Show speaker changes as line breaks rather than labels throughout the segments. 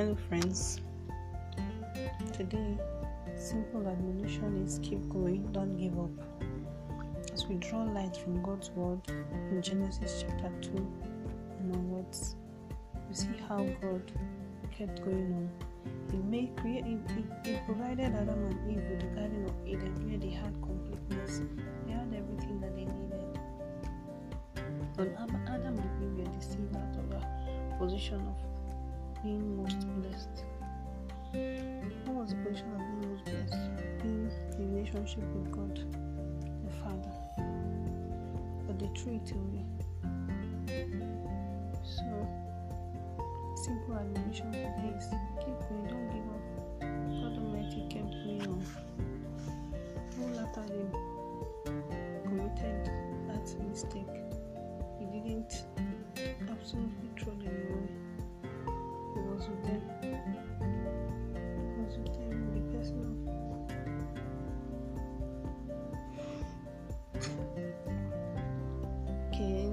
Hello, friends. Today, simple admonition is keep going, don't give up. As we draw light from God's word in Genesis chapter 2 and onwards, we see how God kept going on. He made create he, he, provided Adam and Eve with the Garden of Eden where they had completeness. They had everything that they needed. But Adam and Eve were deceived out of their position of being most blessed. What was the position of being most blessed? In relationship with God, the Father. They threw it away. So, simple admonition today is keep going, don't give up. God Almighty kept going on. Even after they committed that mistake, He didn't absolutely was with them. He was with them the person of Cain,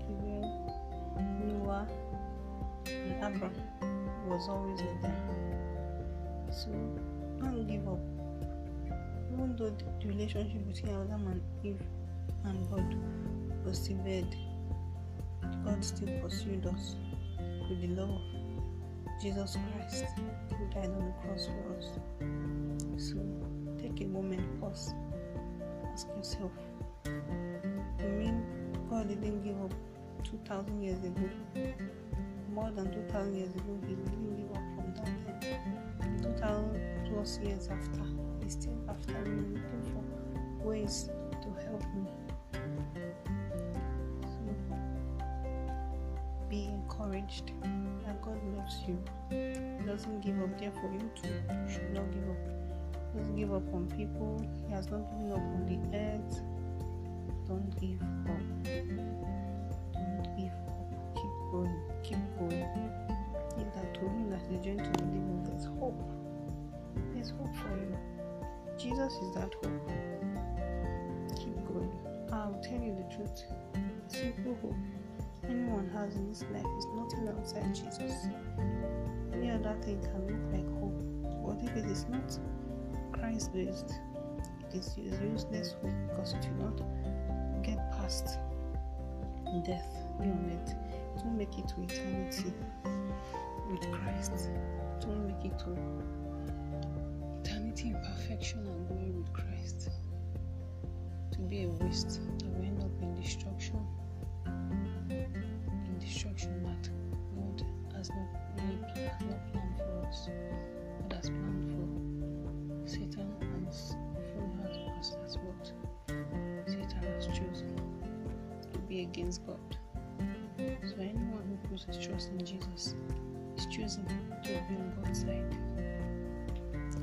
Abel, Noah, and Abram. Was always with them. So don't give up. Even though the relationship between Adam and Eve and God was severed, God still pursued us with the love Jesus Christ who died on the cross for us. So take a moment, pause, ask yourself, you mean God didn't give up 2,000 years ago? More than 2,000 years ago, He didn't give up from that time. 2,000 plus years after, He's still after me, looking for ways to help me. Encouraged that God loves you. He doesn't give up. Therefore, you too should not give up. He doesn't give up on people. He has not given up on the earth. Don't give up. Don't give up. Keep going. Keep going. If that told you that is going to believe there's hope. There's hope for you. Jesus is that hope. Keep going. I'll tell you the truth. Simple hope anyone has in this life is nothing outside Jesus. Any other thing can look like hope, but if it is not Christ based, it is useless hope because it will not get past death on earth. It won't make it to eternity with Christ. It won't make it to eternity in perfection and glory with Christ. To be a waste that will end up in destruction destruction that God has not really has not planned for us. God has planned for Satan and followers us. That's what Satan has chosen to be against God. So anyone who puts his trust in Jesus is choosing to be on God's side.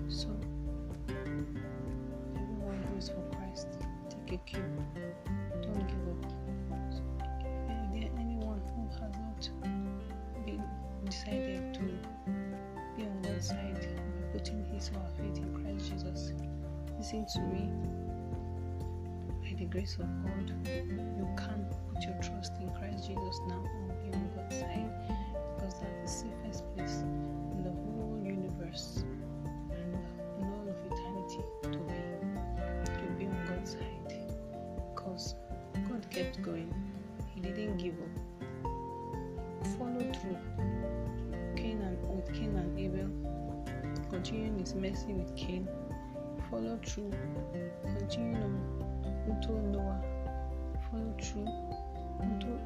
So everyone who is for Christ, take a cue. To be on God's side by putting his or her faith in Christ Jesus. Listen to me. By the grace of God, you can put your trust in Christ Jesus now on God's side because that's the safest place in the whole universe and in all of eternity to be to be on God's side because God kept going. He didn't give up. Follow through with Cain and Abel, continuing his mercy with Cain, follow through, continuing on into Noah, follow through into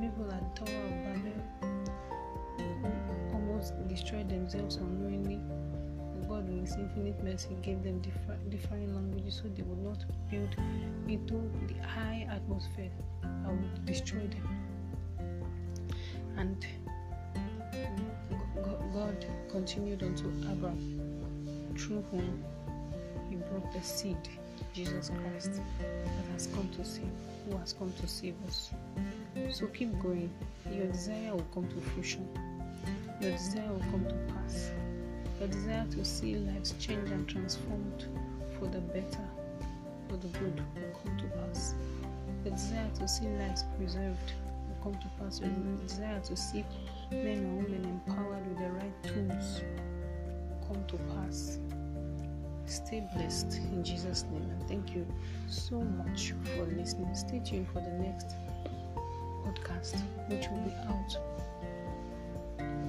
people at Tower of Babel, almost destroyed themselves unknowingly. God, in His infinite mercy, gave them different, different languages so they would not build into the high atmosphere that would destroy them. And God continued unto Abraham, through whom he brought the seed, Jesus Christ, that has come to save, who has come to save us. So keep going. Your desire will come to fruition. Your desire will come to pass. Your desire to see lives changed and transformed for the better, for the good, will come to pass. The desire to see lives preserved come to pass. Your desire to see men and women empowered with the right tools come to pass. Stay blessed in Jesus' name and thank you so much for listening. Stay tuned for the next podcast, which will be out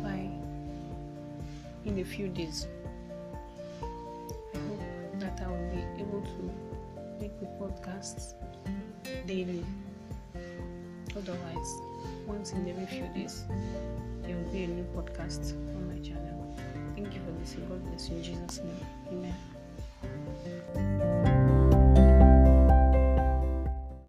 by in a few days. I hope that I will be able to make the podcasts daily. Otherwise, once in every few days, there will be a new podcast on my channel. Thank you for listening. God bless you in Jesus' name. Amen.